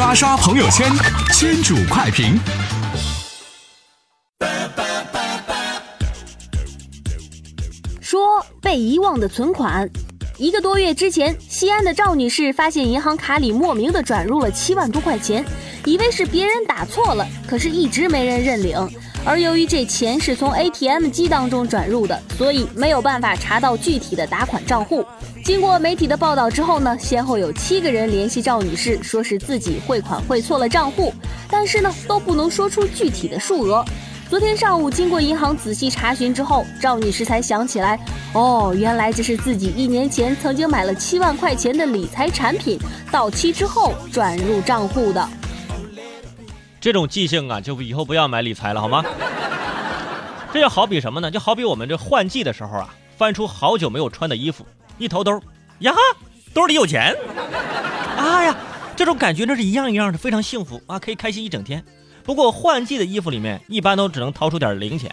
刷刷朋友圈，圈主快评。说被遗忘的存款。一个多月之前，西安的赵女士发现银行卡里莫名的转入了七万多块钱，以为是别人打错了，可是一直没人认领。而由于这钱是从 ATM 机当中转入的，所以没有办法查到具体的打款账户。经过媒体的报道之后呢，先后有七个人联系赵女士，说是自己汇款汇错了账户，但是呢都不能说出具体的数额。昨天上午，经过银行仔细查询之后，赵女士才想起来，哦，原来这是自己一年前曾经买了七万块钱的理财产品，到期之后转入账户的。这种记性啊，就以后不要买理财了，好吗？这就好比什么呢？就好比我们这换季的时候啊，翻出好久没有穿的衣服，一掏兜，呀哈，兜里有钱，哎呀，这种感觉那是一样一样的，非常幸福啊，可以开心一整天。不过换季的衣服里面一般都只能掏出点零钱，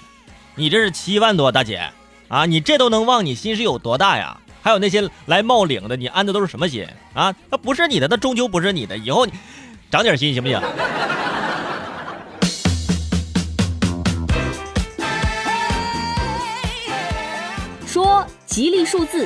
你这是七万多，大姐啊，你这都能忘，你心是有多大呀？还有那些来冒领的，你安的都是什么心啊？那不是你的，那终究不是你的，以后你长点心行不行？说吉利数字。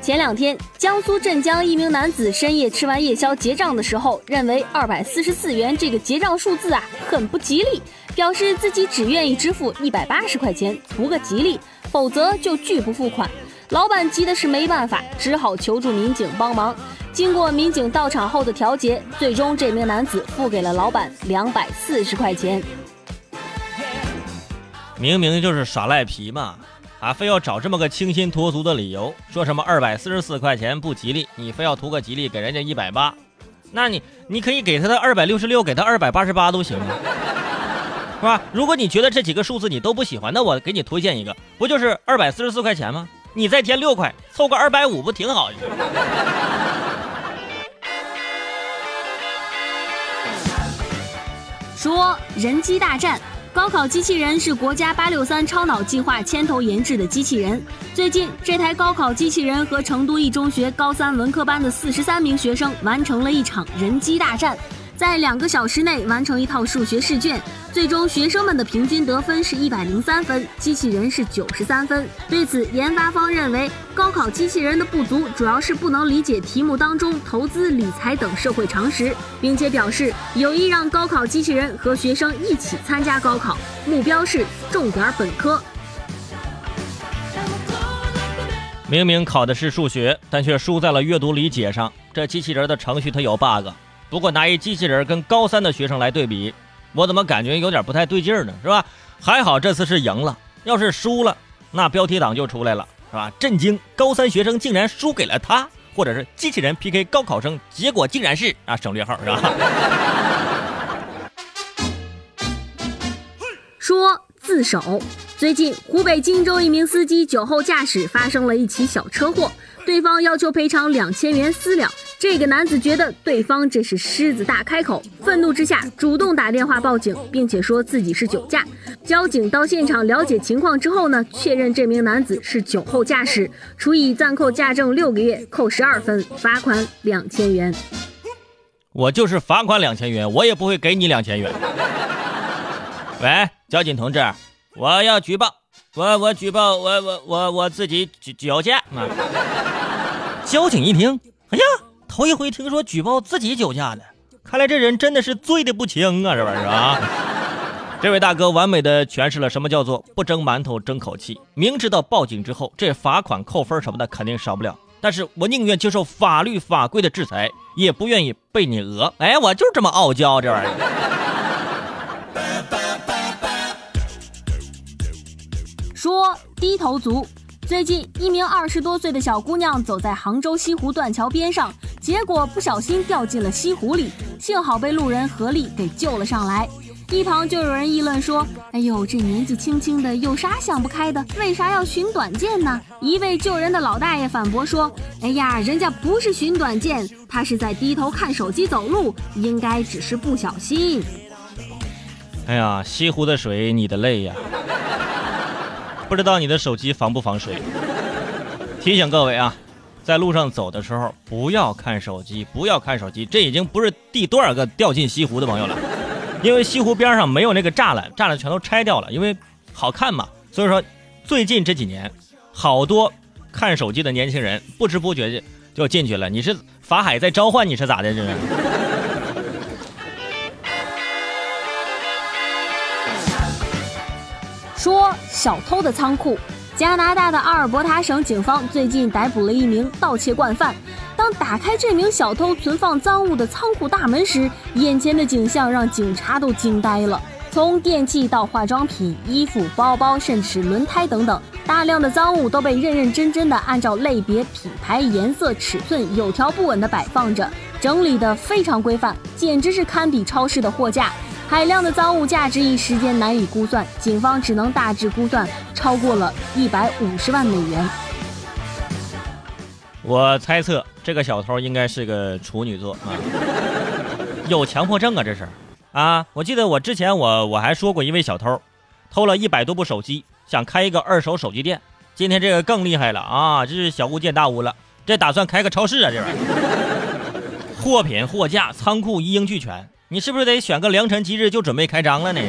前两天，江苏镇江一名男子深夜吃完夜宵结账的时候，认为二百四十四元这个结账数字啊很不吉利，表示自己只愿意支付一百八十块钱，图个吉利，否则就拒不付款。老板急的是没办法，只好求助民警帮忙。经过民警到场后的调解，最终这名男子付给了老板两百四十块钱。明明就是耍赖皮嘛！啊，非要找这么个清新脱俗的理由，说什么二百四十四块钱不吉利，你非要图个吉利，给人家一百八，那你你可以给他的二百六十六，给他二百八十八都行啊，是吧？如果你觉得这几个数字你都不喜欢，那我给你推荐一个，不就是二百四十四块钱吗？你再添六块，凑个二百五不挺好？说人机大战。高考机器人是国家“八六三”超脑计划牵头研制的机器人。最近，这台高考机器人和成都一中学高三文科班的四十三名学生完成了一场人机大战。在两个小时内完成一套数学试卷，最终学生们的平均得分是一百零三分，机器人是九十三分。对此，研发方认为高考机器人的不足主要是不能理解题目当中投资理财等社会常识，并且表示有意让高考机器人和学生一起参加高考，目标是重点本科。明明考的是数学，但却输在了阅读理解上，这机器人的程序它有 bug。不过拿一机器人跟高三的学生来对比，我怎么感觉有点不太对劲呢？是吧？还好这次是赢了，要是输了，那标题党就出来了，是吧？震惊，高三学生竟然输给了他，或者是机器人 PK 高考生，结果竟然是啊省略号，是吧？说自首。最近，湖北荆州一名司机酒后驾驶发生了一起小车祸，对方要求赔偿两千元私了。这个男子觉得对方这是狮子大开口，愤怒之下主动打电话报警，并且说自己是酒驾。交警到现场了解情况之后呢，确认这名男子是酒后驾驶，处以暂扣驾证六个月，扣十二分，罚款两千元。我就是罚款两千元，我也不会给你两千元。喂，交警同志。我要举报，我我举报我我我我自己酒酒驾！交警一听，哎呀，头一回听说举报自己酒驾的，看来这人真的是醉的不轻啊，这玩意儿啊！这位大哥完美的诠释了什么叫做不争馒头争口气。明知道报警之后这罚款扣分什么的肯定少不了，但是我宁愿接受法律法规的制裁，也不愿意被你讹。哎，我就是这么傲娇，这玩意儿。说低头族，最近一名二十多岁的小姑娘走在杭州西湖断桥边上，结果不小心掉进了西湖里，幸好被路人合力给救了上来。一旁就有人议论说：“哎呦，这年纪轻轻的有啥想不开的？为啥要寻短见呢？”一位救人的老大爷反驳说：“哎呀，人家不是寻短见，他是在低头看手机走路，应该只是不小心。”哎呀，西湖的水，你的泪呀！不知道你的手机防不防水？提醒各位啊，在路上走的时候不要看手机，不要看手机，这已经不是第多少个掉进西湖的朋友了，因为西湖边上没有那个栅栏，栅栏全都拆掉了，因为好看嘛。所以说，最近这几年，好多看手机的年轻人不知不觉就就进去了。你是法海在召唤你是咋的？这是？说小偷的仓库。加拿大的阿尔伯塔省警方最近逮捕了一名盗窃惯犯。当打开这名小偷存放赃物的仓库大门时，眼前的景象让警察都惊呆了。从电器到化妆品、衣服、包包，甚至轮胎等等，大量的赃物都被认认真真的按照类别、品牌、颜色、尺寸有条不紊地摆放着，整理得非常规范，简直是堪比超市的货架。海量的赃物价值一时间难以估算，警方只能大致估算超过了一百五十万美元。我猜测这个小偷应该是个处女座啊，有强迫症啊，这是啊！我记得我之前我我还说过一位小偷，偷了一百多部手机，想开一个二手手机店。今天这个更厉害了啊！这是小巫见大巫了，这打算开个超市啊！这玩意儿，货品货架仓库一应俱全。你是不是得选个良辰吉日就准备开张了呢？